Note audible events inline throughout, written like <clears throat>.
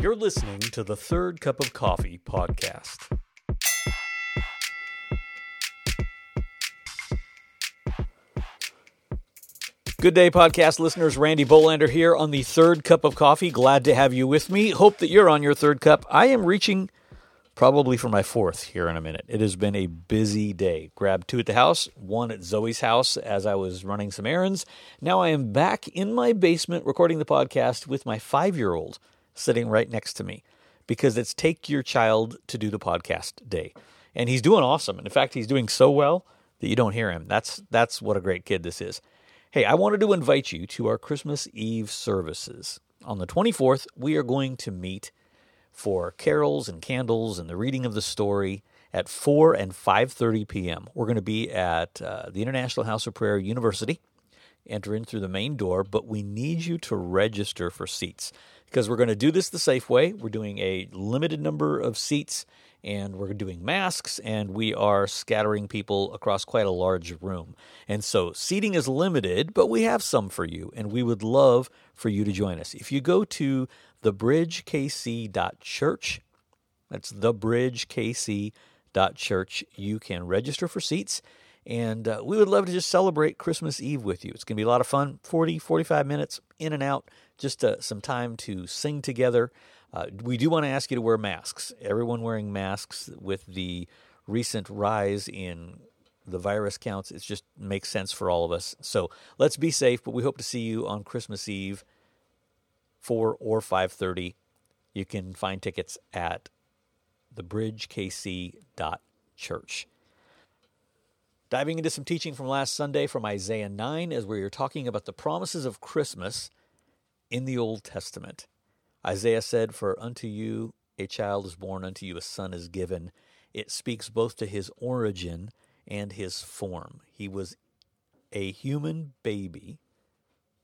You're listening to the Third Cup of Coffee podcast. Good day, podcast listeners. Randy Bolander here on the Third Cup of Coffee. Glad to have you with me. Hope that you're on your third cup. I am reaching probably for my fourth here in a minute. It has been a busy day. Grabbed two at the house, one at Zoe's house as I was running some errands. Now I am back in my basement recording the podcast with my five year old sitting right next to me because it's Take Your Child to Do the Podcast Day. And he's doing awesome. And in fact, he's doing so well that you don't hear him. That's, that's what a great kid this is. Hey, I wanted to invite you to our Christmas Eve services. On the 24th, we are going to meet for carols and candles and the reading of the story at 4 and 5.30 p.m. We're going to be at uh, the International House of Prayer University. Enter in through the main door, but we need you to register for seats because we're going to do this the safe way. We're doing a limited number of seats and we're doing masks and we are scattering people across quite a large room. And so seating is limited, but we have some for you and we would love for you to join us. If you go to thebridgekc.church. That's thebridgekc.church. You can register for seats, and uh, we would love to just celebrate Christmas Eve with you. It's going to be a lot of fun 40, 45 minutes in and out, just uh, some time to sing together. Uh, we do want to ask you to wear masks. Everyone wearing masks with the recent rise in the virus counts. It just makes sense for all of us. So let's be safe, but we hope to see you on Christmas Eve 4 or 5.30 you can find tickets at thebridgekc.church diving into some teaching from last sunday from isaiah 9 as we were talking about the promises of christmas in the old testament isaiah said for unto you a child is born unto you a son is given it speaks both to his origin and his form he was a human baby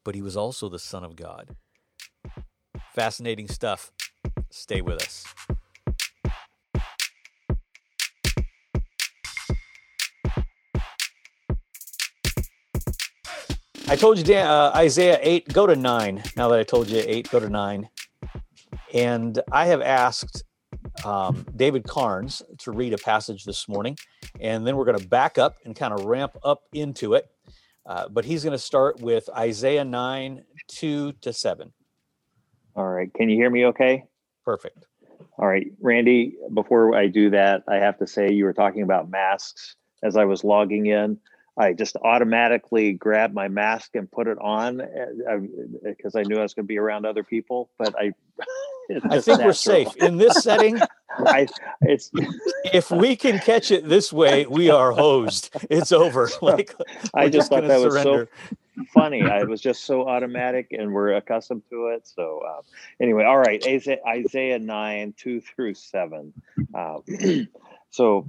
but he was also the son of god Fascinating stuff. Stay with us. I told you, Dan, uh, Isaiah 8, go to 9. Now that I told you 8, go to 9. And I have asked um, David Carnes to read a passage this morning. And then we're going to back up and kind of ramp up into it. Uh, but he's going to start with Isaiah 9, 2 to 7. All right. Can you hear me okay? Perfect. All right. Randy, before I do that, I have to say you were talking about masks as I was logging in. I just automatically grabbed my mask and put it on because uh, uh, I knew I was going to be around other people. But I, <laughs> I think natural. we're safe in this setting. <laughs> I, it's if we can catch it this way, we are hosed. It's over. <laughs> Like I just, just thought that surrender. was so funny. I was just so automatic, and we're accustomed to it. So uh, anyway, all right, Isaiah, Isaiah nine two through seven. Uh, <clears throat> so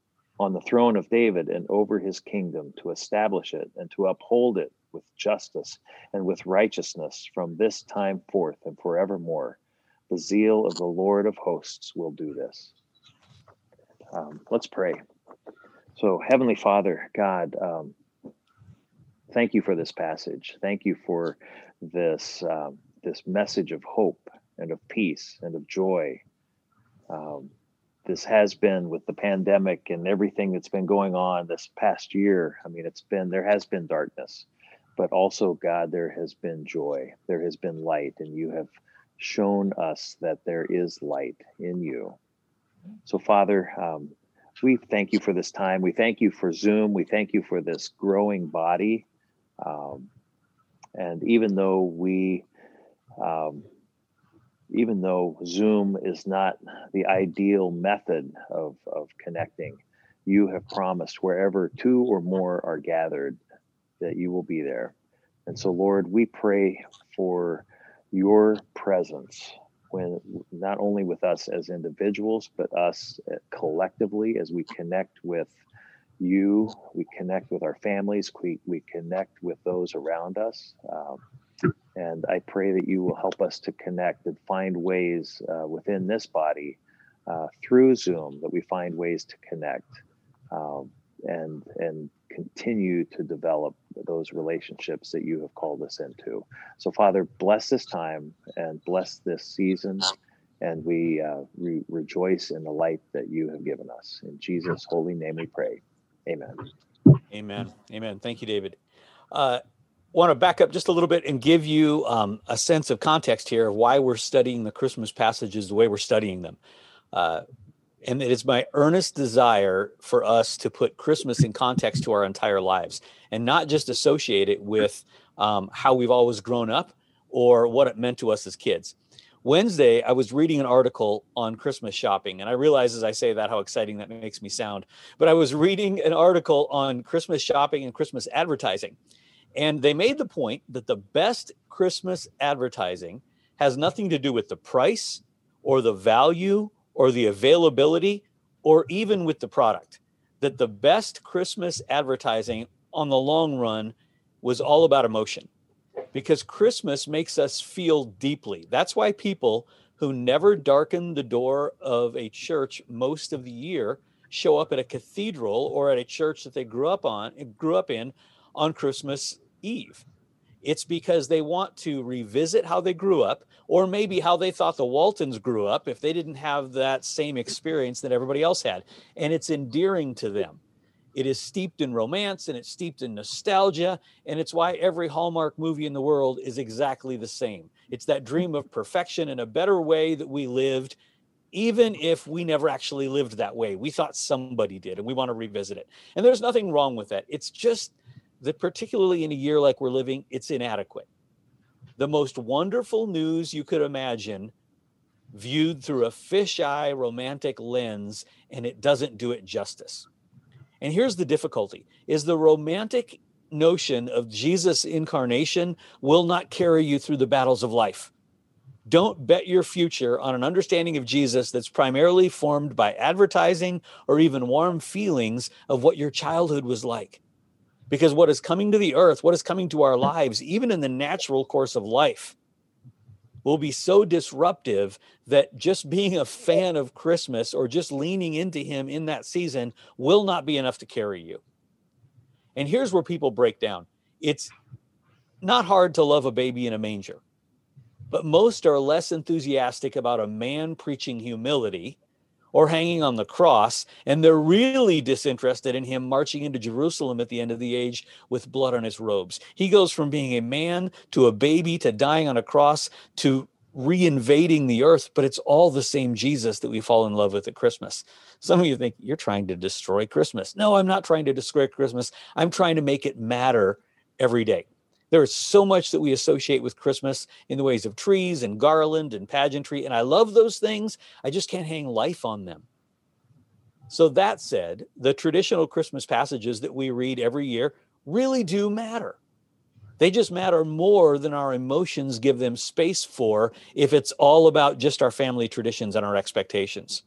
On the throne of David and over his kingdom, to establish it and to uphold it with justice and with righteousness from this time forth and forevermore. The zeal of the Lord of hosts will do this. Um, let's pray. So, Heavenly Father, God, um, thank you for this passage. Thank you for this um, this message of hope and of peace and of joy. Um, this has been with the pandemic and everything that's been going on this past year. I mean, it's been there has been darkness, but also God, there has been joy. There has been light, and you have shown us that there is light in you. So, Father, um, we thank you for this time. We thank you for Zoom. We thank you for this growing body. Um, and even though we, um, even though Zoom is not the ideal method of, of connecting, you have promised wherever two or more are gathered that you will be there. And so, Lord, we pray for your presence when not only with us as individuals, but us uh, collectively as we connect with you, we connect with our families, we, we connect with those around us. Um, and I pray that you will help us to connect and find ways uh, within this body uh, through Zoom that we find ways to connect um, and and continue to develop those relationships that you have called us into. So, Father, bless this time and bless this season. And we uh, re- rejoice in the light that you have given us. In Jesus' holy name we pray. Amen. Amen. Amen. Thank you, David. Uh, want to back up just a little bit and give you um, a sense of context here of why we're studying the Christmas passages the way we're studying them. Uh, and it is my earnest desire for us to put Christmas in context to our entire lives and not just associate it with um, how we've always grown up or what it meant to us as kids. Wednesday, I was reading an article on Christmas shopping, and I realize as I say that how exciting that makes me sound. But I was reading an article on Christmas shopping and Christmas advertising, and they made the point that the best Christmas advertising has nothing to do with the price or the value or the availability or even with the product. That the best Christmas advertising on the long run was all about emotion because Christmas makes us feel deeply. That's why people who never darken the door of a church most of the year show up at a cathedral or at a church that they grew up on grew up in on Christmas Eve. It's because they want to revisit how they grew up or maybe how they thought the Waltons grew up if they didn't have that same experience that everybody else had. And it's endearing to them. It is steeped in romance and it's steeped in nostalgia. And it's why every Hallmark movie in the world is exactly the same. It's that dream of perfection and a better way that we lived, even if we never actually lived that way. We thought somebody did and we want to revisit it. And there's nothing wrong with that. It's just that, particularly in a year like we're living, it's inadequate. The most wonderful news you could imagine viewed through a fisheye romantic lens and it doesn't do it justice. And here's the difficulty is the romantic notion of jesus incarnation will not carry you through the battles of life. Don't bet your future on an understanding of jesus that's primarily formed by advertising or even warm feelings of what your childhood was like because what is coming to the earth, what is coming to our lives, even in the natural course of life, will be so disruptive that just being a fan of Christmas or just leaning into Him in that season will not be enough to carry you. And here's where people break down it's not hard to love a baby in a manger, but most are less enthusiastic about a man preaching humility or hanging on the cross, and they're really disinterested in him marching into Jerusalem at the end of the age with blood on his robes. He goes from being a man to a baby to dying on a cross to reinvading the earth, but it's all the same Jesus that we fall in love with at Christmas. Some of you think you're trying to destroy Christmas. No, I'm not trying to destroy Christmas. I'm trying to make it matter every day. There is so much that we associate with Christmas in the ways of trees and garland and pageantry, and I love those things. I just can't hang life on them. So, that said, the traditional Christmas passages that we read every year really do matter. They just matter more than our emotions give them space for if it's all about just our family traditions and our expectations.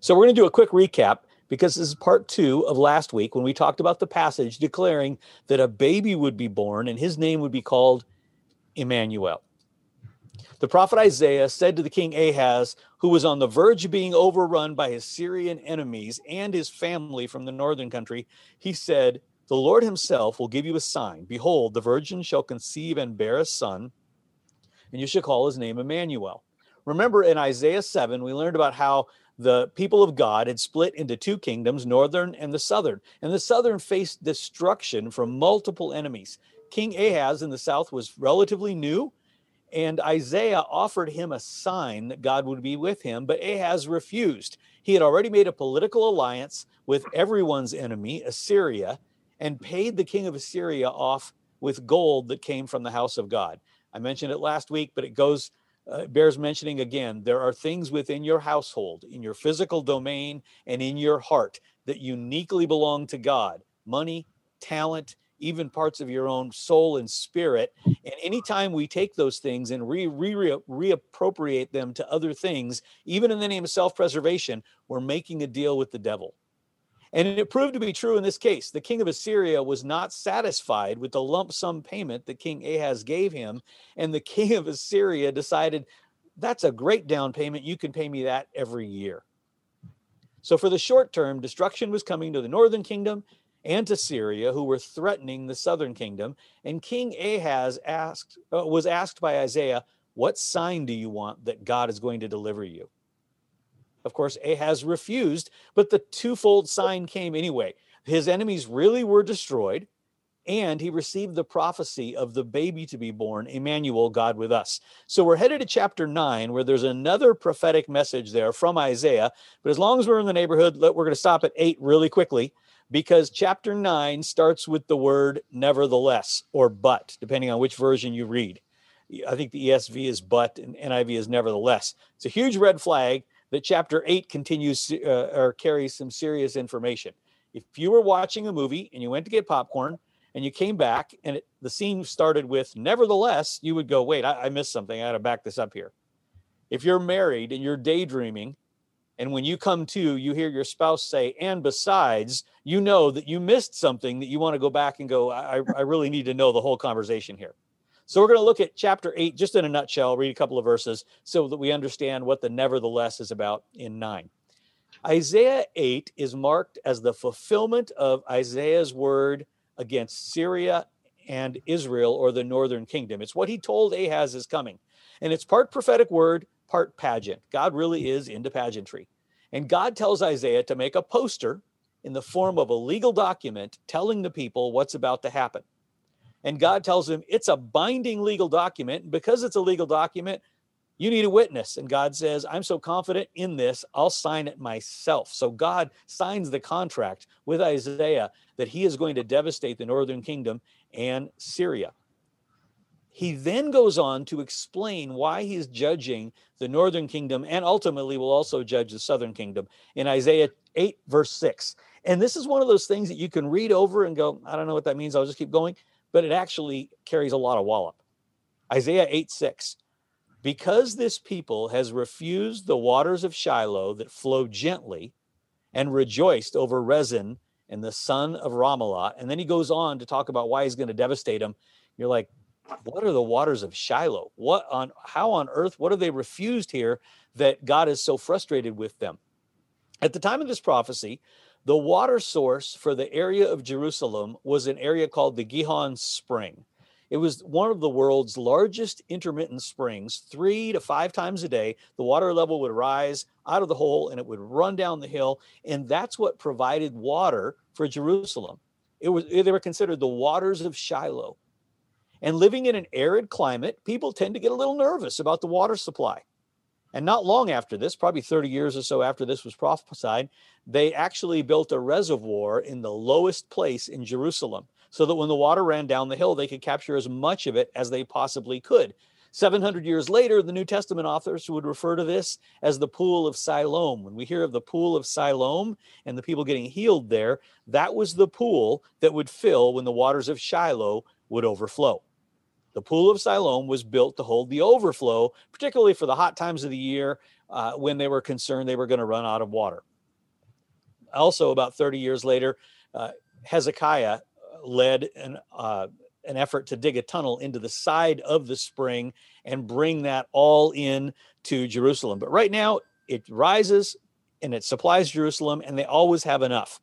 So, we're going to do a quick recap because this is part two of last week when we talked about the passage declaring that a baby would be born and his name would be called Emmanuel. The prophet Isaiah said to the king Ahaz, who was on the verge of being overrun by his Syrian enemies and his family from the northern country, he said, The Lord himself will give you a sign. Behold, the virgin shall conceive and bear a son, and you shall call his name Emmanuel. Remember in Isaiah 7, we learned about how the people of God had split into two kingdoms, northern and the southern. And the southern faced destruction from multiple enemies. King Ahaz in the south was relatively new, and Isaiah offered him a sign that God would be with him, but Ahaz refused. He had already made a political alliance with everyone's enemy, Assyria, and paid the king of Assyria off with gold that came from the house of God. I mentioned it last week, but it goes uh, bears mentioning again. There are things within your household, in your physical domain, and in your heart that uniquely belong to God money, talent, even parts of your own soul and spirit. And anytime we take those things and re, re, re, reappropriate them to other things, even in the name of self preservation, we're making a deal with the devil. And it proved to be true in this case. The king of Assyria was not satisfied with the lump sum payment that King Ahaz gave him. And the <laughs> king of Assyria decided, that's a great down payment. You can pay me that every year. So, for the short term, destruction was coming to the northern kingdom and to Syria, who were threatening the southern kingdom. And King Ahaz asked, uh, was asked by Isaiah, What sign do you want that God is going to deliver you? Of course, Ahaz refused, but the twofold sign came anyway. His enemies really were destroyed, and he received the prophecy of the baby to be born, Emmanuel, God with us. So we're headed to chapter 9, where there's another prophetic message there from Isaiah. But as long as we're in the neighborhood, we're going to stop at 8 really quickly because chapter 9 starts with the word nevertheless or but, depending on which version you read. I think the ESV is but and NIV is nevertheless. It's a huge red flag that chapter 8 continues uh, or carries some serious information. If you were watching a movie and you went to get popcorn and you came back and it, the scene started with nevertheless, you would go, wait, I, I missed something. I got to back this up here. If you're married and you're daydreaming and when you come to, you hear your spouse say, and besides, you know that you missed something that you want to go back and go, I, I really need to know the whole conversation here. So we're going to look at chapter eight just in a nutshell, read a couple of verses so that we understand what the nevertheless is about in nine. Isaiah 8 is marked as the fulfillment of Isaiah's word against Syria and Israel or the northern kingdom. It's what he told Ahaz is coming. And it's part prophetic word, part pageant. God really is into pageantry. And God tells Isaiah to make a poster in the form of a legal document telling the people what's about to happen. And God tells him it's a binding legal document. Because it's a legal document, you need a witness. And God says, I'm so confident in this, I'll sign it myself. So God signs the contract with Isaiah that he is going to devastate the northern kingdom and Syria. He then goes on to explain why he's judging the northern kingdom and ultimately will also judge the southern kingdom in Isaiah 8, verse 6. And this is one of those things that you can read over and go, I don't know what that means. I'll just keep going. But it actually carries a lot of wallop. Isaiah 8, 6. Because this people has refused the waters of Shiloh that flow gently and rejoiced over Rezin and the son of Remaliah. And then he goes on to talk about why he's going to devastate them. You're like, what are the waters of Shiloh? What on how on earth what have they refused here that God is so frustrated with them? At the time of this prophecy, the water source for the area of Jerusalem was an area called the Gihon Spring. It was one of the world's largest intermittent springs. Three to five times a day, the water level would rise out of the hole and it would run down the hill. And that's what provided water for Jerusalem. It was eh, they were considered the waters of Shiloh. And living in an arid climate, people tend to get a little nervous about the water supply. And not long after this, probably 30 years or so after this was prophesied, they actually built a reservoir in the lowest place in Jerusalem so that when the water ran down the hill, they could capture as much of it as they possibly could. 700 years later, the New Testament authors would refer to this as the Pool of Siloam. When we hear of the Pool of Siloam and the people getting healed there, that was the pool that would fill when the waters of Shiloh would overflow. The Pool of Siloam was built to hold the overflow, particularly for the hot times of the year uh, when they were concerned they were going to run out of water. Also, about 30 years later, uh, Hezekiah led an, uh, an effort to dig a tunnel into the side of the spring and bring that all in to Jerusalem. But right now, it rises and it supplies Jerusalem, and they always have enough.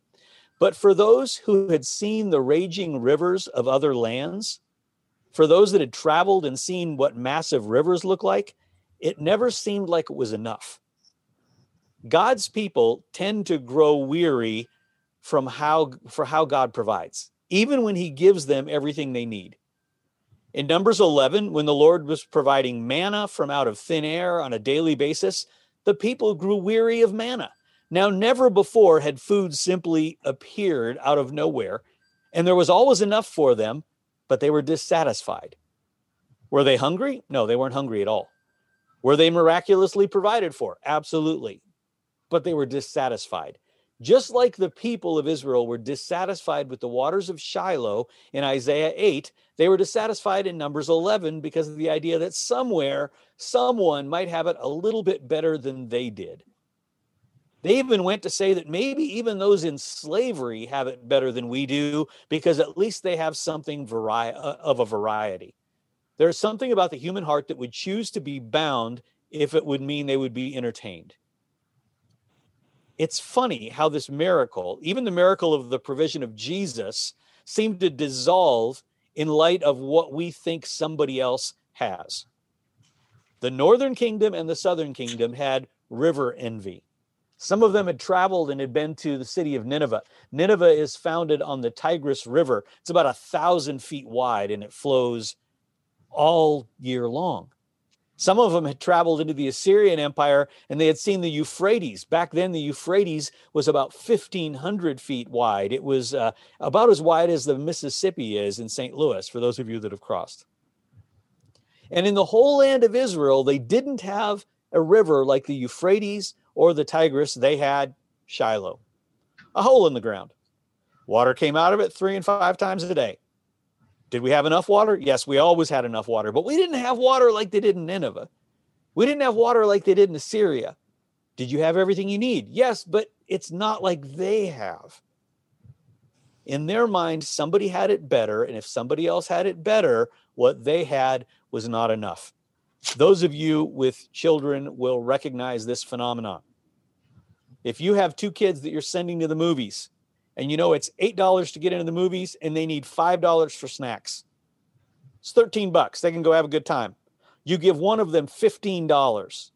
But for those who had seen the raging rivers of other lands, for those that had traveled and seen what massive rivers look like, it never seemed like it was enough. God's people tend to grow weary from how for how God provides, even when he gives them everything they need. In Numbers 11, when the Lord was providing manna from out of thin air on a daily basis, the people grew weary of manna. Now, never before had food simply appeared out of nowhere, and there was always enough for them, but they were dissatisfied. Were they hungry? No, they weren't hungry at all. Were they miraculously provided for? Absolutely. But they were dissatisfied. Just like the people of Israel were dissatisfied with the waters of Shiloh in Isaiah 8, they were dissatisfied in Numbers 11 because of the idea that somewhere someone might have it a little bit better than they did. They even went to say that maybe even those in slavery have it better than we do because at least they have something vari- uh, of a variety. There's something about the human heart that would choose to be bound if it would mean they would be entertained. It's funny how this miracle, even the miracle of the provision of Jesus, seemed to dissolve in light of what we think somebody else has. The northern kingdom and the southern kingdom had river envy. Some of them had traveled and had been to the city of Nineveh. Nineveh is founded on the Tigris River. It's about a thousand feet wide and it flows all year long. Some of them had traveled into the Assyrian Empire and they had seen the Euphrates. Back then, the Euphrates was about 1,500 feet wide. It was uh, about as wide as the Mississippi is in St. Louis, for those of you that have crossed. And in the whole land of Israel, they didn't have a river like the Euphrates or the Tigris. They had Shiloh, a hole in the ground. Water came out of it three and five times a day. Did we have enough water? Yes, we always had enough water, but we didn't have water like they did in Nineveh. We didn't have water like they did in Assyria. Did you have everything you need? Yes, but it's not like they have. In their mind, somebody had it better. And if somebody else had it better, what they had was not enough. Those of you with children will recognize this phenomenon. If you have two kids that you're sending to the movies and you know it's $8 to get into the movies and they need $5 for snacks. It's 13 bucks. They can go have a good time. You give one of them $15.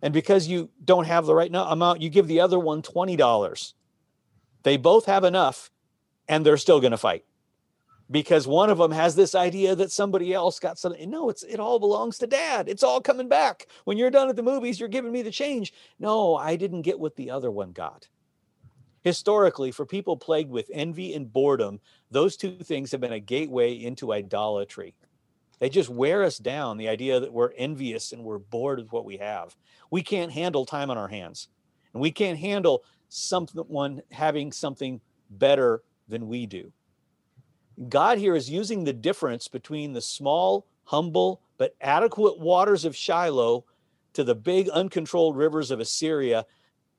And because you don't have the right amount, you give the other one $20. They both have enough and they're still going to fight because one of them has this idea that somebody else got something. No, it's it all belongs to dad. It's all coming back. When you're done at the movies, you're giving me the change. No, I didn't get what the other one got. Historically, for people plagued with envy and boredom, those two things have been a gateway into idolatry. They just wear us down, the idea that we're envious and we're bored with what we have. We can't handle time on our hands, and we can't handle someone having something better than we do. God here is using the difference between the small, humble, but adequate waters of Shiloh to the big, uncontrolled rivers of Assyria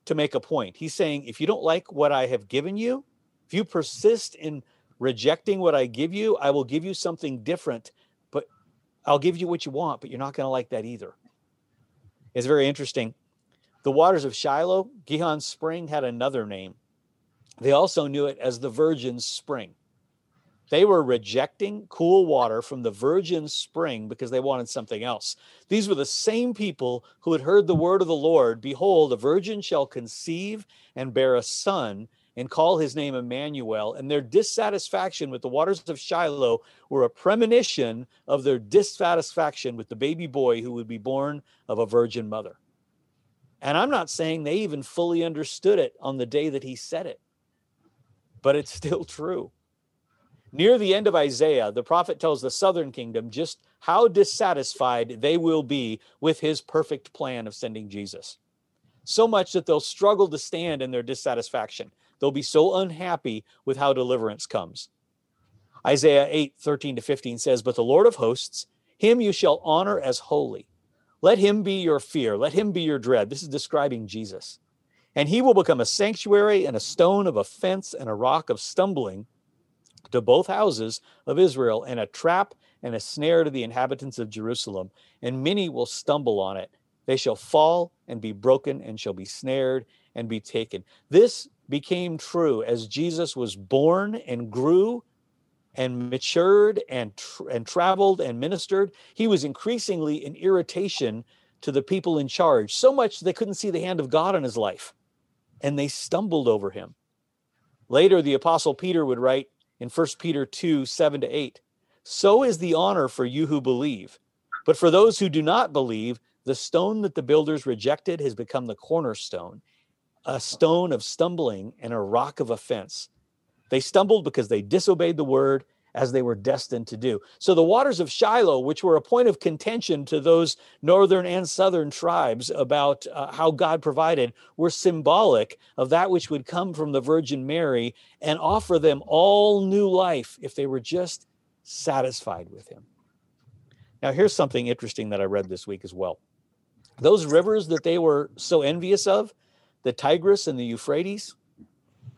to make a point. He's saying, if you don't like what I have given you, if you persist in rejecting what I give you, I will give you something different, but I'll give you what you want, but you're not going to like that either. It's very interesting. The waters of Shiloh, Gihon Spring, had another name. They also knew it as the Virgin's Spring. They were rejecting cool water from the virgin spring because they wanted something else. These were the same people who had heard the word of the Lord Behold, a virgin shall conceive and bear a son and call his name Emmanuel. And their dissatisfaction with the waters of Shiloh were a premonition of their dissatisfaction with the baby boy who would be born of a virgin mother. And I'm not saying they even fully understood it on the day that he said it, but it's <laughs> still true. Near the end of Isaiah, the prophet tells the southern kingdom just how dissatisfied they will be with his perfect plan of sending Jesus. So much that they'll struggle to stand in their dissatisfaction. They'll be so unhappy with how deliverance comes. Isaiah 8, 13 to 15 says, But the Lord of hosts, him you shall honor as holy. Let him be your fear. Let him be your dread. This is describing Jesus. And he will become a sanctuary and a stone of offense and a rock of stumbling to both houses of Israel, and a trap and a snare to the inhabitants of Jerusalem. And many will stumble on it. They shall fall and be broken, and shall be snared and be taken. This became true as Jesus was born and grew and matured and, and traveled and ministered. He was increasingly an irritation to the people in charge, so much they couldn't see the hand of God in his life, and they stumbled over him. Later, the Apostle Peter would write, in 1 Peter 2 7 to 8. So is the honor for you who believe. But for those who do not believe, the stone that the builders rejected has become the cornerstone, a stone of stumbling and a rock of offense. They stumbled because they disobeyed the word as they were destined to do. So the waters of Shiloh, which were a point of contention to those northern and southern tribes about uh, how God provided, were symbolic of that which would come from the Virgin Mary and offer them all new life if they were just satisfied with Him. Now, here's something interesting that I read this week as well. Those rivers that they were so envious of, the Tigris and the Euphrates,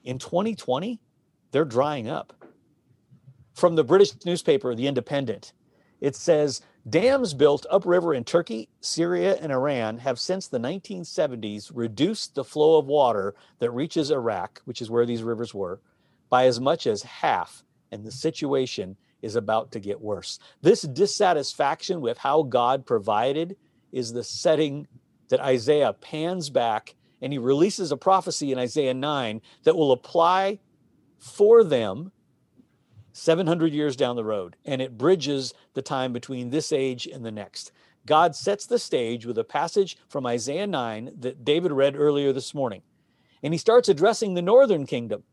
in 2020, they're drying up from the British newspaper, The Independent. It says dams built upriver in Turkey, Syria, and Iran have since the 1970s reduced the flow of water that reaches Iraq, which is where these rivers were, by as much as half. And the situation is about to get worse. This dissatisfaction with how God provided is the setting that Isaiah pans back and he releases a prophecy in Isaiah 9 that will apply for them 700 years down the road, and it bridges the time between this age and the next. God sets the stage with a passage from Isaiah 9 that David read earlier this morning. And he starts addressing the northern kingdom.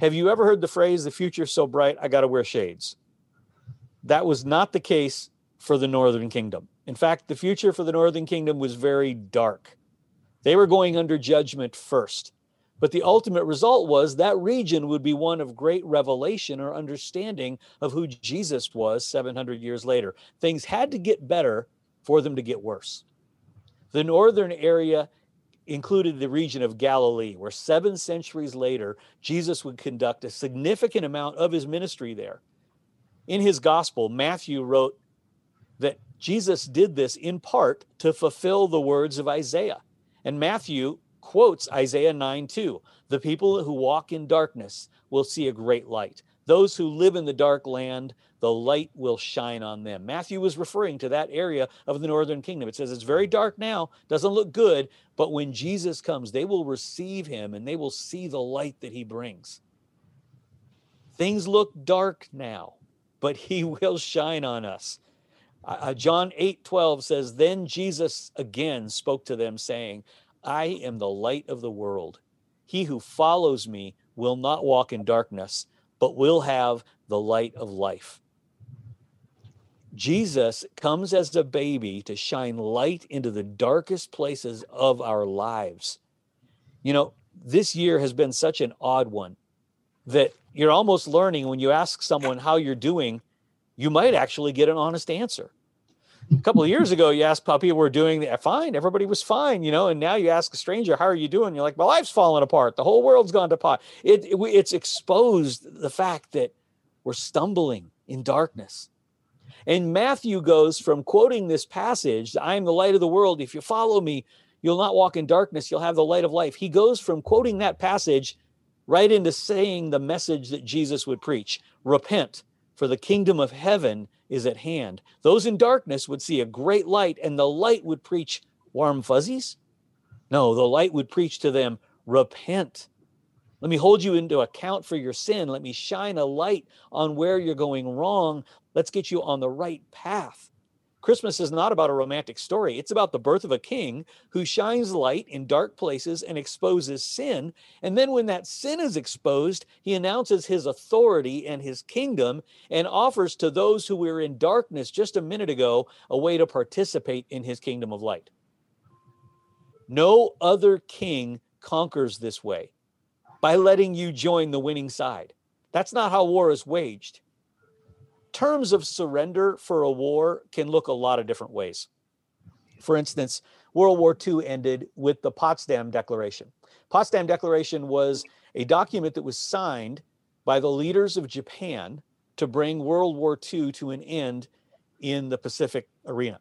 Have you ever heard the phrase, the future's so bright, I got to wear shades? That was not the case for the northern kingdom. In fact, the future for the northern kingdom was very dark. They were going under judgment first. But the ultimate result was that region would be one of great revelation or understanding of who Jesus was 700 years later. Things had to get better for them to get worse. The northern area included the region of Galilee, where seven centuries later, Jesus would conduct a significant amount of his ministry there. In his gospel, Matthew wrote that Jesus did this in part to fulfill the words of Isaiah. And Matthew quotes Isaiah 9 2. The people who walk in darkness will see a great light. Those who live in the dark land, the light will shine on them. Matthew was referring to that area of the northern kingdom. It says it's very dark now, doesn't look good, but when Jesus comes, they will receive him and they will see the light that he brings. Things look dark now, but he <laughs> will shine on us. Uh, John 8 12 says, Then Jesus again spoke to them, saying, I am the light of the world. He who follows me will not walk in darkness, but will have the light of life. Jesus comes as a baby to shine light into the darkest places of our lives. You know, this year has been such an odd one that you're almost learning when you ask someone how you're doing, you might actually get an honest answer a couple of years ago, you asked people were doing. Fine, everybody was fine, you know. And now you ask a stranger, "How are you doing?" You're like, "My life's falling apart. The whole world's gone to pot." It, it it's exposed the fact that we're stumbling in darkness. And Matthew goes from quoting this passage, "I am the light of the world. If you follow me, you'll not walk in darkness. You'll have the light of life." He goes from quoting that passage right into saying the message that Jesus would preach: "Repent, for the kingdom of heaven." Is at hand. Those in darkness would see a great light, and the light would preach warm fuzzies. No, the light would preach to them, repent. Let me hold you into account for your sin. Let me shine a light on where you're going wrong. Let's get you on the right path. Christmas is not about a romantic story. It's about the birth of a king who shines light in dark places and exposes sin. And then, when that sin is exposed, he announces his authority and his kingdom and offers to those who were in darkness just a minute ago a way to participate in his kingdom of light. No other king conquers this way by letting you join the winning side. That's not how war is waged terms of surrender for a war can look a lot of different ways. For instance, World War II ended with the Potsdam Declaration. Potsdam Declaration was a document that was signed by the leaders of Japan to bring World War II to an end in the Pacific arena.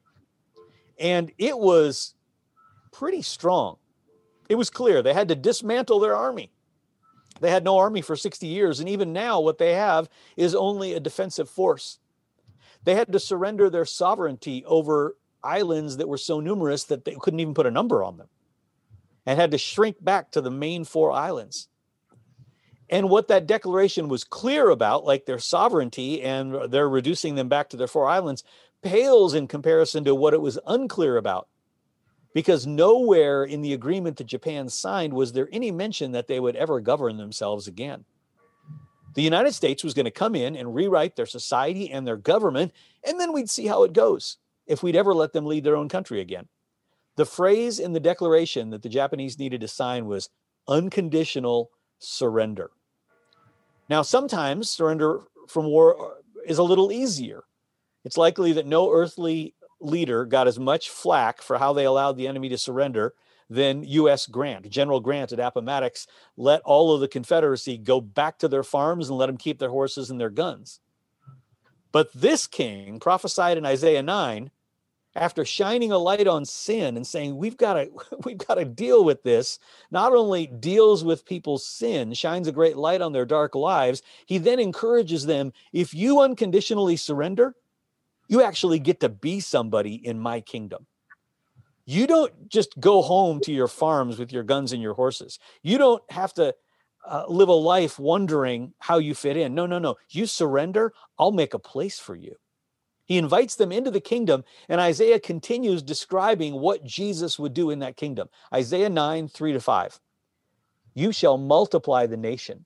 And it was pretty strong. It was clear they had to dismantle their army. They had no army for 60 years, and even now, what they have is only a defensive force. They had to surrender their sovereignty over islands that were so numerous that they couldn't even put a number on them and had to shrink back to the main four islands. And what that declaration was clear about, like their sovereignty and they're reducing them back to their four islands, pales in comparison to what it was unclear about because nowhere in the agreement that Japan signed was there any mention that they would ever govern themselves again. The United States was going to come in and rewrite their society and their government, and then we'd see how it goes if we'd ever let them lead their own country again. The phrase in the declaration that the Japanese needed to sign was unconditional surrender. Now, sometimes surrender from war is a little easier. It's likely that no earthly leader got as much flack for how they allowed the enemy to surrender than U.S. Grant. General Grant at Appomattox let all of the Confederacy go back to their farms and let them keep their horses and their guns. But this king prophesied in Isaiah 9 after shining a light on sin and saying we've got to <laughs> we've got to deal with this not only deals with people's sin shines a great light on their dark lives he then encourages them if you unconditionally surrender you actually get to be somebody in my kingdom. You don't just go home to your farms with your guns and your horses. You don't have to uh, live a life wondering how you fit in. No, no, no. You surrender, I'll make a place for you. He invites them into the kingdom, and Isaiah continues describing what Jesus would do in that kingdom. Isaiah 9, 3 to 5. You shall multiply the nation,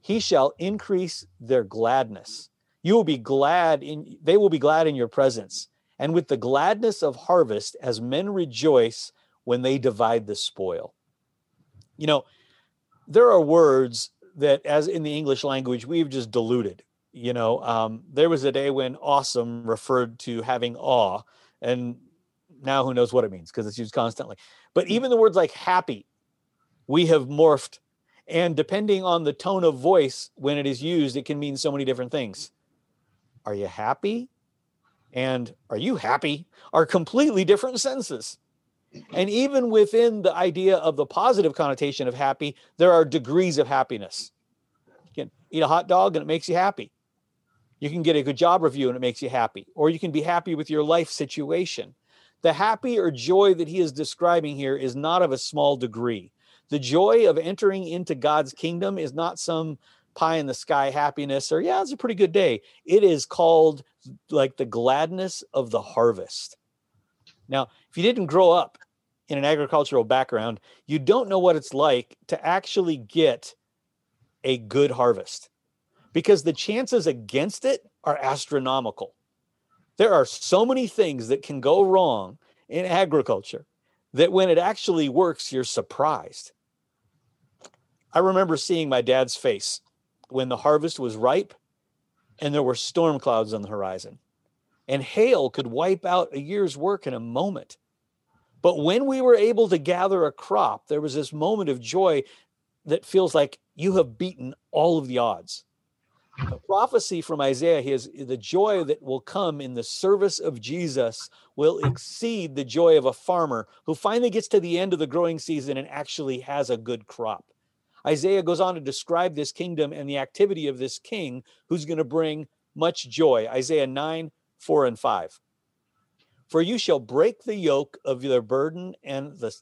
he shall increase their gladness. You will be glad in they will be glad in your presence, and with the gladness of harvest, as men rejoice when they divide the spoil. You know, there are words that, as in the English language, we've just diluted. You know, um, there was a day when awesome referred to having awe, and now who knows what it means because it's used constantly. But even the words like happy, we have morphed. And depending on the tone of voice when it is used, it can mean so many different things. Are you happy? And are you happy? Are completely different senses. And even within the idea of the positive connotation of happy, there are degrees of happiness. You can eat a hot dog and it makes you happy. You can get a good job review and it makes you happy. Or you can be happy with your life situation. The happy or joy that he is describing here is not of a small degree. The joy of entering into God's kingdom is not some pie in the sky happiness or yeah it's a pretty good day. It is called like the gladness of the harvest. Now if you didn't grow up in an agricultural background you don't know what it's like to actually get a good harvest because the chances against it are astronomical. There are so many things that can go wrong in agriculture that when it actually works you're surprised. I remember seeing my dad's face when the harvest was ripe and there were storm clouds on the horizon. And hail could wipe out a year's work in a moment. But when we were able to gather a crop, there was this moment of joy that feels like you have beaten all of the odds. The prophecy from Isaiah is the joy that will come in the service of Jesus will exceed the joy of a farmer who finally gets to the end of the growing season and actually has a good crop. Isaiah goes on to describe this kingdom and the activity of this king who's going to bring much joy. Isaiah 9, 4 and 5. For you shall break the yoke of their burden and the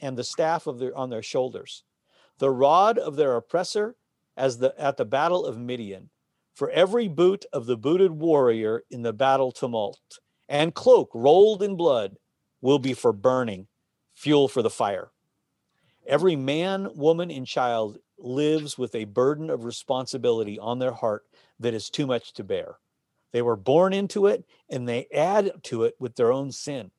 and the staff of their on their shoulders, the rod of their oppressor as the at the battle of Midian. For every boot of the booted warrior in the battle tumult, and cloak rolled in blood will be for burning, fuel for the fire. Every man, woman, and child lives with a burden of responsibility on their heart that is too much to bear. They were born into it and they add to it with their own sin.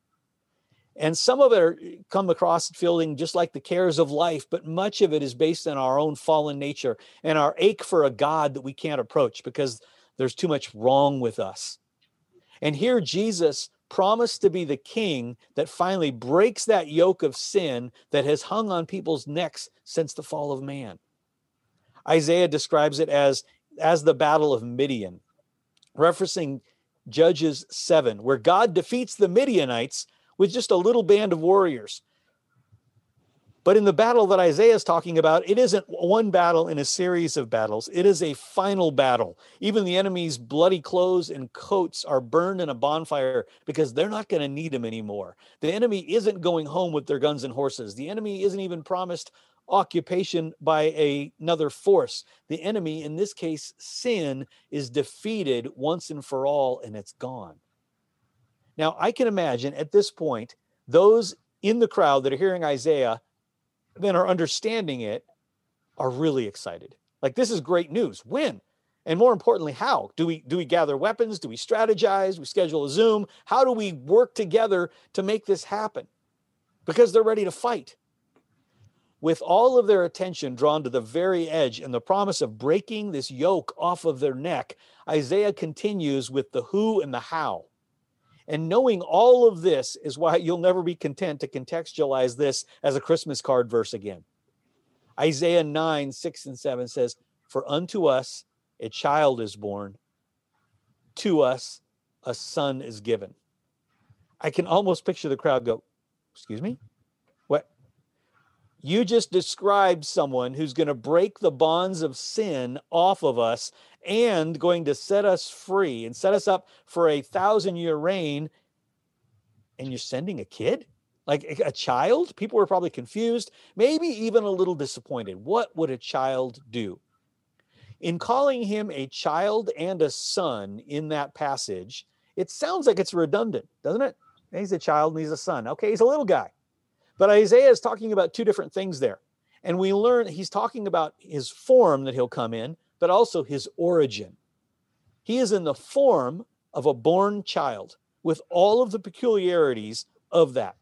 And some of it are, come across feeling just like the cares of life, but much of it is based on our own fallen nature and our ache for a God that we can't approach because there's too much wrong with us. And here Jesus promised to be the king that finally breaks that yoke of sin that has hung on people's necks since the fall of man. Isaiah describes it as as the battle of Midian, referencing Judges 7, where God defeats the Midianites with just a little band of warriors. But in the battle that Isaiah is talking about, it isn't one battle in a series of battles. It is a final battle. Even the enemy's bloody clothes and coats are burned in a bonfire because they're not going to need them anymore. The enemy isn't going home with their guns and horses. The enemy isn't even promised occupation by a, another force. The enemy, in this case, sin, is defeated once and for all, and it's gone. Now, I can imagine at this point, those in the crowd that are hearing Isaiah, then are understanding it, are really excited. Like this is great news. When? And more importantly, how? Do we do we gather weapons? Do we strategize? We schedule a Zoom? How do we work together to make this happen? Because they're ready to fight. With all of their attention drawn to the very edge and the promise of breaking this yoke off of their neck, Isaiah continues with the who and the how. And knowing all of this is why you'll never be content to contextualize this as a Christmas card verse again. Isaiah 9, 6 and 7 says, For unto us a child is born, to us a son is given. I can almost picture the crowd go, Excuse me? What? You just described someone who's going to break the bonds of sin off of us and going to set us free and set us up for a thousand year reign. And you're sending a kid? Like eh, a child? People were probably confused, maybe even a little disappointed. What would a child do? In calling him a child and a son in that passage, it sounds like it's redundant, doesn't it? He's a child and he's a son. Okay, he's a little guy. But Isaiah is talking about two different things there. And we learn he's talking about his form that he'll come in, but also his origin. He is in the form of a born child with all of the peculiarities of that.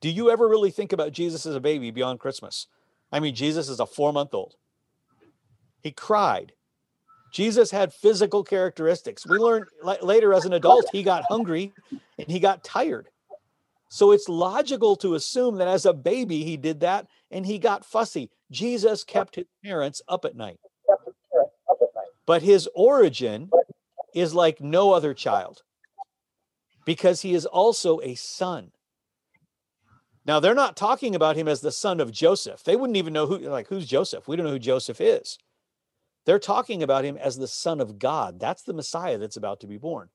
Do you ever really think about Jesus as a baby beyond Christmas? I mean, Jesus is a four month old. He cried. Jesus had physical characteristics. We learned later as an adult, he got hungry and he got tired. So it's logical to assume that as a baby, he did that and he got fussy. Jesus kept his parents up at night. But his origin is like no other child because he is also a son. Now, they're not talking about him as the son of Joseph. They wouldn't even know who, like, who's Joseph? We don't know who Joseph is. They're talking about him as the Son of God. That's the Messiah that's about to be born.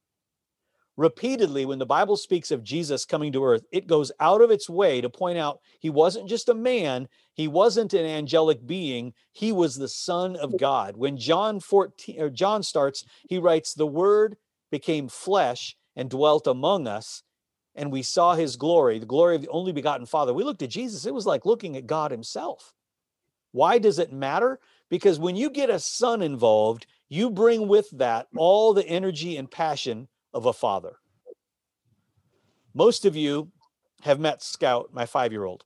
Repeatedly, when the Bible speaks of Jesus coming to earth, it goes out of its way to point out he wasn't just a man, he wasn't an angelic being, he was the Son of God. When John 14 or John starts, he writes, The word became flesh and dwelt among us, and we saw his glory, the glory of the only begotten Father. We looked at Jesus, it was like looking at God himself. Why does it matter? Because when you get a son involved, you bring with that all the energy and passion of a father. Most of you have met Scout, my five year old.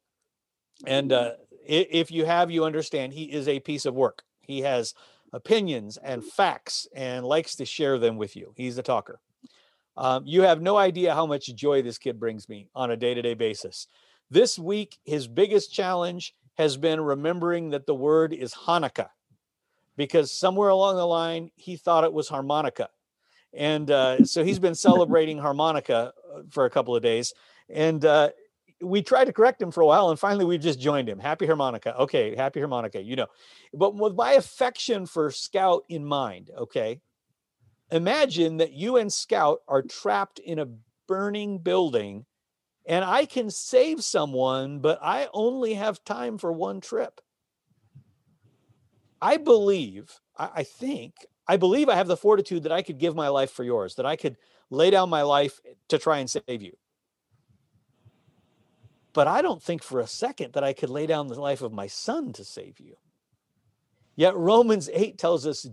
And uh, if you have, you understand he is a piece of work. He has opinions and facts and likes to share them with you. He's a talker. Um, you have no idea how much joy this kid brings me on a day to day basis. This week, his biggest challenge has been remembering that the word is Hanukkah because somewhere along the line he thought it was harmonica. And uh, so he's been celebrating harmonica uh, for a couple of days. And uh, we tried to correct him for a while and finally we just joined him. Happy harmonica. Okay, happy harmonica, you know. But with my affection for Scout in mind, okay, imagine that you and Scout are trapped in a burning building and I can save someone, but I only have time for one trip. I believe, I, think, I believe I have the fortitude that I could give my life for yours, that I could lay down my life eh, to try and save you. But I don't think for a second that I could lay down the life of my son to save you. Yet Romans 8 tells us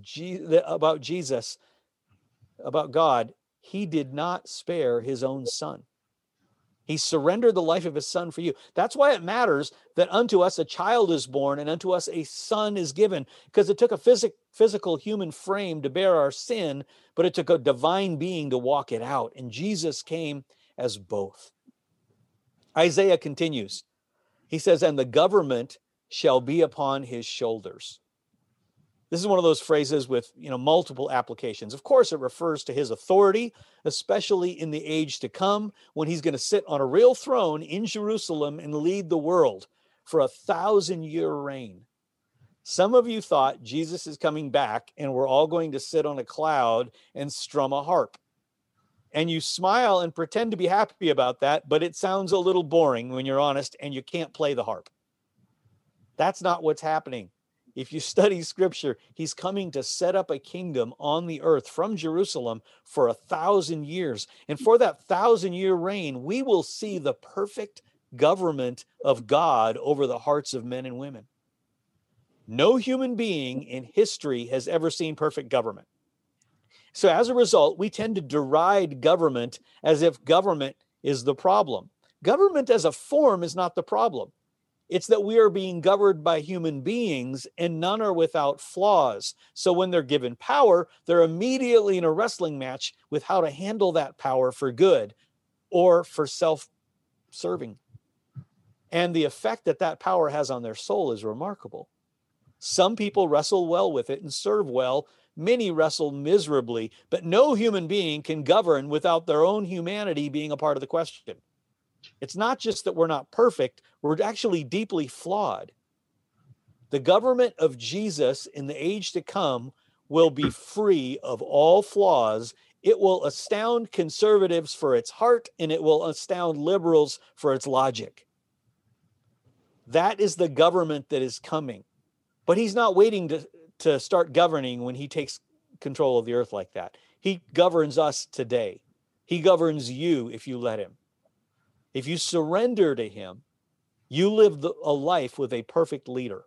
about Jesus, about God, he did not spare his own son. He surrendered the life of his son for you. That's why it matters that unto us a child is born and unto us a son is given, because it took a phys- physical human frame to bear our sin, but it took a divine being to walk it out. And Jesus came as both. Isaiah continues. He says, And the government shall be upon his shoulders. This is one of those phrases with you know multiple applications. Of course, it refers to his authority, especially in the age to come when he's going to sit on a real throne in Jerusalem and lead the world for a thousand year reign. Some of you thought Jesus is coming back and we're all going to sit on a cloud and strum a harp. And you smile and pretend to be happy about that, but it sounds a little boring when you're honest and you can't play the harp. That's not what's happening. If you study scripture, he's coming to set up a kingdom on the earth from Jerusalem for a thousand years. And for that thousand year reign, we will see the perfect government of God over the hearts of men and women. No human being in history has ever seen perfect government. So, as a result, we tend to deride government as if government is the problem. Government as a form is not the problem. It's that we are being governed by human beings and none are without flaws. So when they're given power, they're immediately in a wrestling match with how to handle that power for good or for self serving. And the effect that that power has on their soul is remarkable. Some people wrestle well with it and serve well. Many wrestle miserably, but no human being can govern without their own humanity being a part of the question. It's not just that we're not perfect, we're actually deeply flawed. The government of Jesus in the age to come will be free of all flaws. It will astound conservatives for its heart, and it will astound liberals for its logic. That is the government that is coming. But he's not waiting to, to start governing when he takes control of the earth like that. He governs us today. He governs you if you let him. If you surrender to Him, you live the, a life with a perfect leader.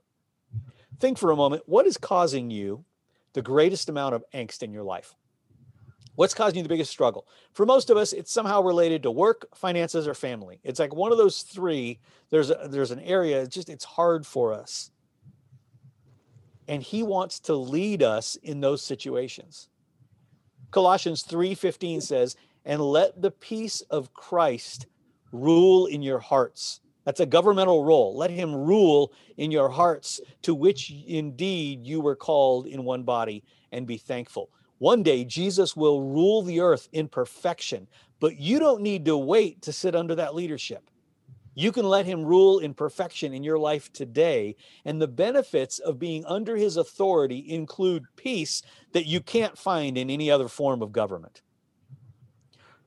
Think for a moment what is causing you the greatest amount of angst in your life? What's causing you the biggest struggle? For most of us, it's somehow related to work, finances, or family. It's like one of those three. There's a, there's an area. It's just it's hard for us, and He wants to lead us in those situations. Colossians three fifteen says, "And let the peace of Christ rule in your hearts. That's a governmental role. Let him rule in your hearts, to which indeed you were called in one body, and be thankful. One day, Jesus will rule the earth in perfection, but you don't need to wait to sit under that leadership. You can let him rule in perfection in your life today. And the benefits of being under his authority include peace that you can't find in any other form of government.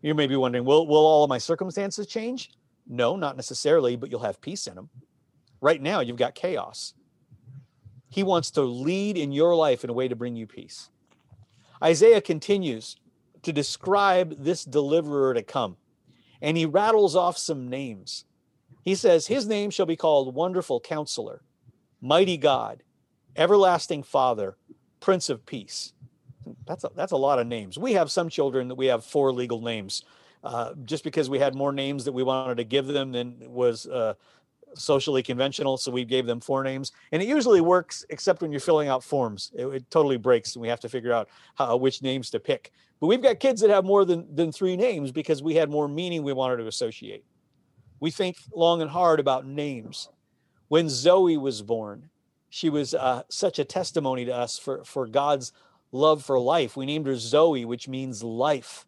You may be wondering, will, will all of my circumstances change? No, not necessarily, but you'll have peace in them. Right now, you've got chaos. He wants to lead in your life in a way to bring you peace. Isaiah continues to describe this deliverer to come, and he rattles off some names. He says, His name shall be called Wonderful Counselor, Mighty God, Everlasting Father, Prince of Peace that's a, that's a lot of names. We have some children that we have four legal names, uh, just because we had more names that we wanted to give them than was uh, socially conventional. So we gave them four names, and it usually works, except when you're filling out forms. It, it totally breaks, and we have to figure out how, which names to pick. But we've got kids that have more than than three names because we had more meaning we wanted to associate. We think long and hard about names. When Zoe was born, she was uh, such a testimony to us for for God's love for life. We named her Zoe, which means life.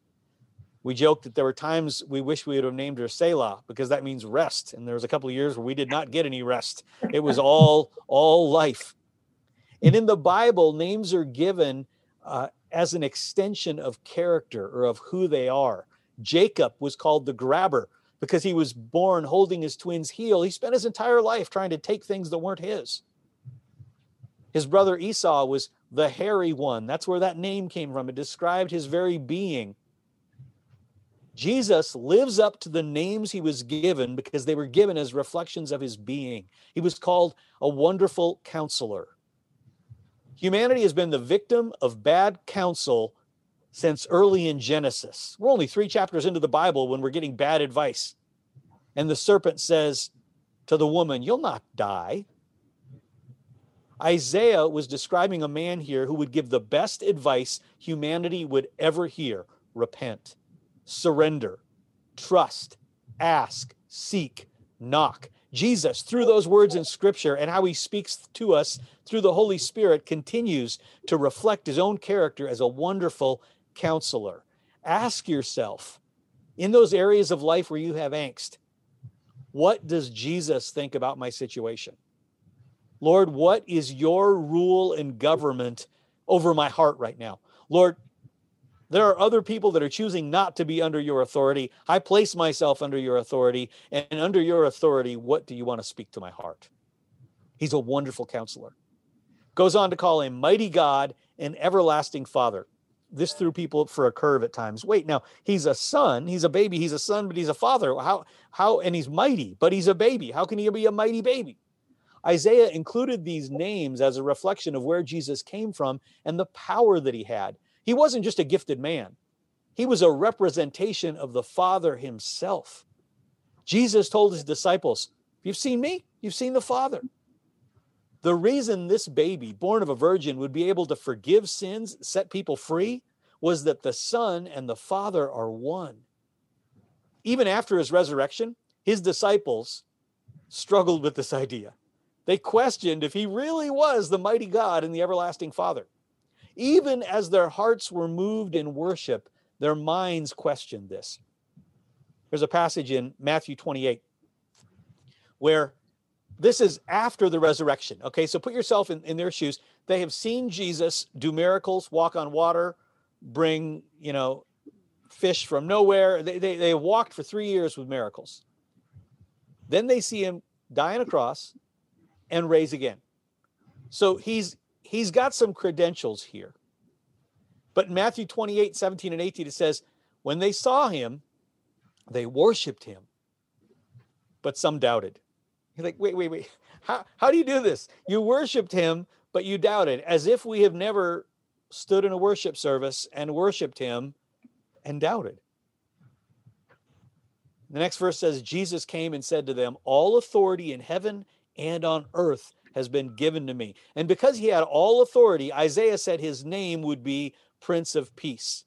We joked that there were times we wish we would have named her Selah because that means rest. And there was a couple of years where we did not get any rest. It was all <laughs> all life. And in the Bible, names are given uh, as an extension of character or of who they are. Jacob was called the grabber because he was born holding his twin's heel. He spent his entire life trying to take things that weren't his. His brother Esau was the hairy one. That's where that name came from. It described his very being. Jesus lives up to the names he was given because they were given as reflections of his being. He was called a wonderful counselor. Humanity has been the victim of bad counsel since early in Genesis. We're only three chapters into the Bible when we're getting bad advice. And the serpent says to the woman, You'll not die. Isaiah was describing a man here who would give the best advice humanity would ever hear repent, surrender, trust, ask, seek, knock. Jesus, through those words in scripture and how he speaks to us through the Holy Spirit, continues to reflect his own character as a wonderful counselor. Ask yourself in those areas of life where you have angst, what does Jesus think about my situation? Lord, what is your rule and government over my heart right now? Lord, there are other people that are choosing not to be under your authority. I place myself under your authority, and under your authority, what do you want to speak to my heart? He's a wonderful counselor. Goes on to call him mighty God and everlasting Father. This threw people for a curve at times. Wait, now he's a son, he's a baby, he's a son, but he's a father. How how and he's mighty, but he's a baby. How can he be a mighty baby? Isaiah included these names as a reflection of where Jesus came from and the power that he had. He wasn't just a gifted man. He was a representation of the Father himself. Jesus told his disciples, You've seen me, you've seen the Father. The reason this baby, born of a virgin, would be able to forgive sins, set people free, was that the Son and the Father are one. Even after his resurrection, his disciples struggled with this idea. They questioned if he really was the mighty God and the everlasting Father. Even as their hearts were moved in worship, their minds questioned this. There's a passage in Matthew 28 where this is after the resurrection. Okay, so put yourself in, in their shoes. They have seen Jesus do miracles, walk on water, bring, you know, fish from nowhere. They, they, they walked for three years with miracles. Then they see him die on a cross and raise again. So he's he's got some credentials here. But in Matthew 28, 17 and 18, it says, when they saw him, they worshiped him, but some doubted. He's like, wait, wait, wait. How, how do you do this? You worshiped him, but you doubted, as if we have never stood in a worship service and worshiped him and doubted. The next verse says, Jesus came and said to them, All authority in heaven and on earth has been given to me. And because he had all authority, Isaiah said his name would be Prince of Peace.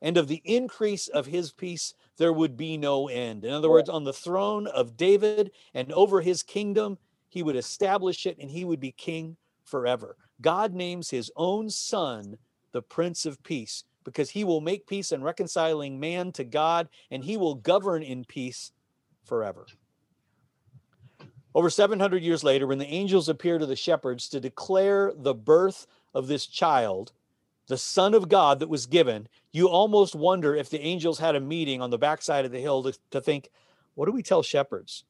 And of the increase of his peace, there would be no end. In other words, on the throne of David and over his kingdom, he would establish it and he would be king forever. God names his own son the Prince of Peace because he will make peace and reconciling man to God and he will govern in peace forever. Over 700 years later, when the angels appear to the shepherds to declare the birth of this child, the Son of God that was given, you almost wonder if the angels had a meeting on the backside of the hill to, to think, what do we tell shepherds?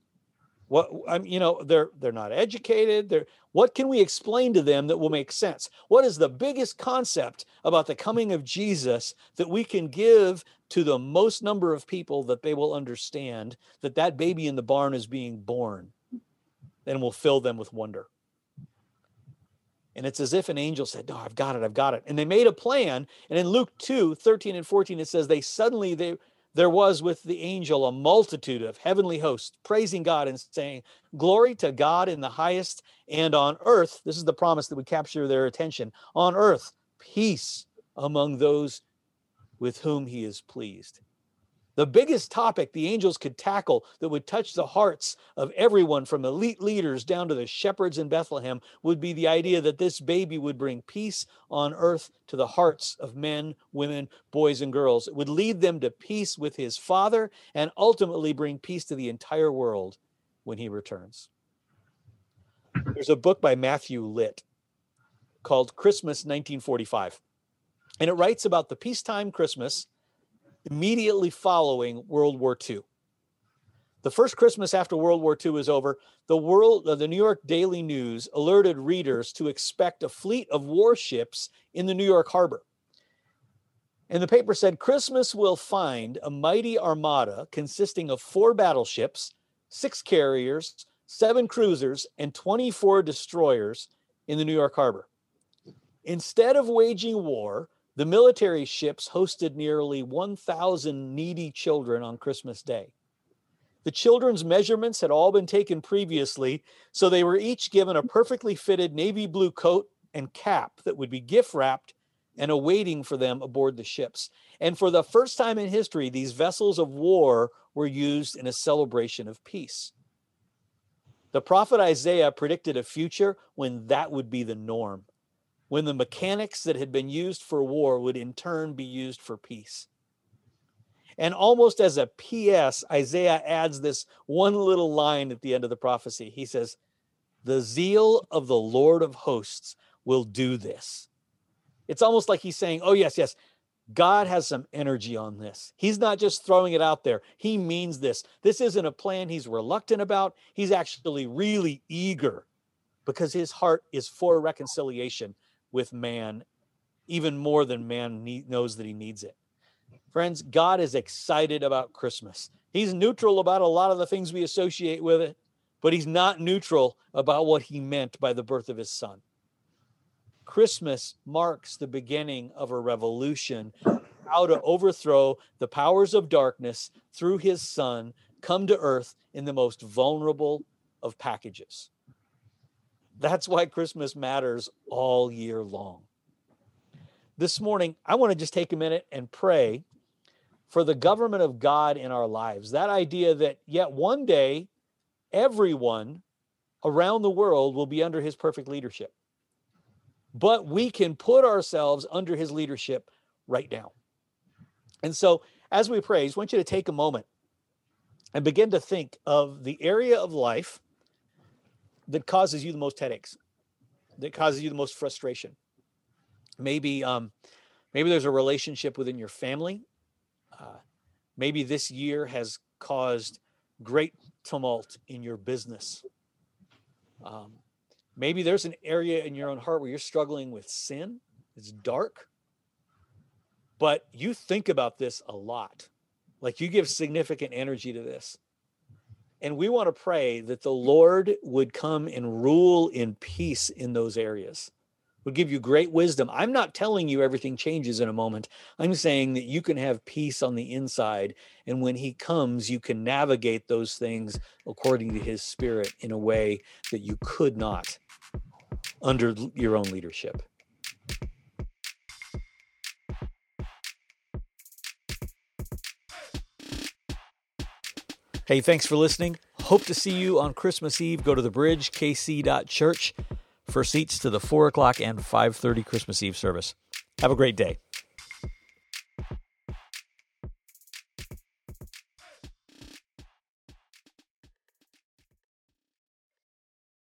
What I'm, you know, they're they're not educated. They're what can we explain to them that will make sense? What is the biggest concept about the coming of Jesus that we can give to the most number of people that they will understand that that baby in the barn is being born and will fill them with wonder? And it's as if an angel said, No, I've got it, I've got it. And they made a plan. And in Luke 2, 13 and 14, it says, They suddenly they there was with the angel a multitude of heavenly hosts praising God and saying, Glory to God in the highest, and on earth, this is the promise that would capture their attention, on earth, peace among those with whom he is pleased. The biggest topic the angels could tackle that would touch the hearts of everyone from elite leaders down to the shepherds in Bethlehem would be the idea that this baby would bring peace on earth to the hearts of men, women, boys, and girls. It would lead them to peace with his father and ultimately bring peace to the entire world when he returns. There's a book by Matthew Litt called Christmas 1945, and it writes about the peacetime Christmas immediately following World War II. The first Christmas after World War II was over, the world, uh, the New York Daily News alerted readers to expect a fleet of warships in the New York harbor. And the paper said Christmas will find a mighty armada consisting of four battleships, six carriers, seven cruisers, and 24 destroyers in the New York harbor. Instead of waging war, the military ships hosted nearly 1,000 needy children on Christmas Day. The children's measurements had all been taken previously, so they were each given a perfectly fitted navy blue coat and cap that would be gift wrapped and awaiting for them aboard the ships. And for the first time in history, these vessels of war were used in a celebration of peace. The prophet Isaiah predicted a future when that would be the norm when the mechanics that had been used for war would in turn be used for peace. And almost as a PS, Isaiah adds this one little line at the end of the prophecy. He says, The zeal of the Lord of hosts will do this. It's almost like he's saying, Oh, yes, yes, God has some energy on this. He's not just throwing it out there, he means this. This isn't a plan he's reluctant about. He's actually really eager because his heart is for reconciliation with man even more than man need, knows that he needs it. Friends, God is excited about Christmas. He's neutral about a lot of the things we associate with it, but he's not neutral about what he meant by the birth of his son. Christmas marks the beginning of a revolution how to overthrow the powers of darkness through his son come to earth in the most vulnerable of packages. That's why Christmas matters all year long. This morning, I want to just take a minute and pray for the government of God in our lives. That idea that yet one day, everyone around the world will be under his perfect leadership. But we can put ourselves under his leadership right now. And so, as we pray, I just want you to take a moment and begin to think of the area of life that causes you the most headaches, that causes you the most frustration. Maybe, um, maybe there's a relationship within your family. Uh, maybe this year has caused great tumult in your business. Um, maybe there's an area in your own heart where you're struggling with sin. It's dark, but you think about this a lot. Like you give significant energy to this. And we want to pray that the Lord would come and rule in peace in those areas, would give you great wisdom. I'm not telling you everything changes in a moment. I'm saying that you can have peace on the inside. And when He comes, you can navigate those things according to His Spirit in a way that you could not under your own leadership. Hey, thanks for listening. Hope to see you on Christmas Eve. Go to the bridge, kc.church, for seats to the 4 o'clock and 5.30 Christmas Eve service. Have a great day.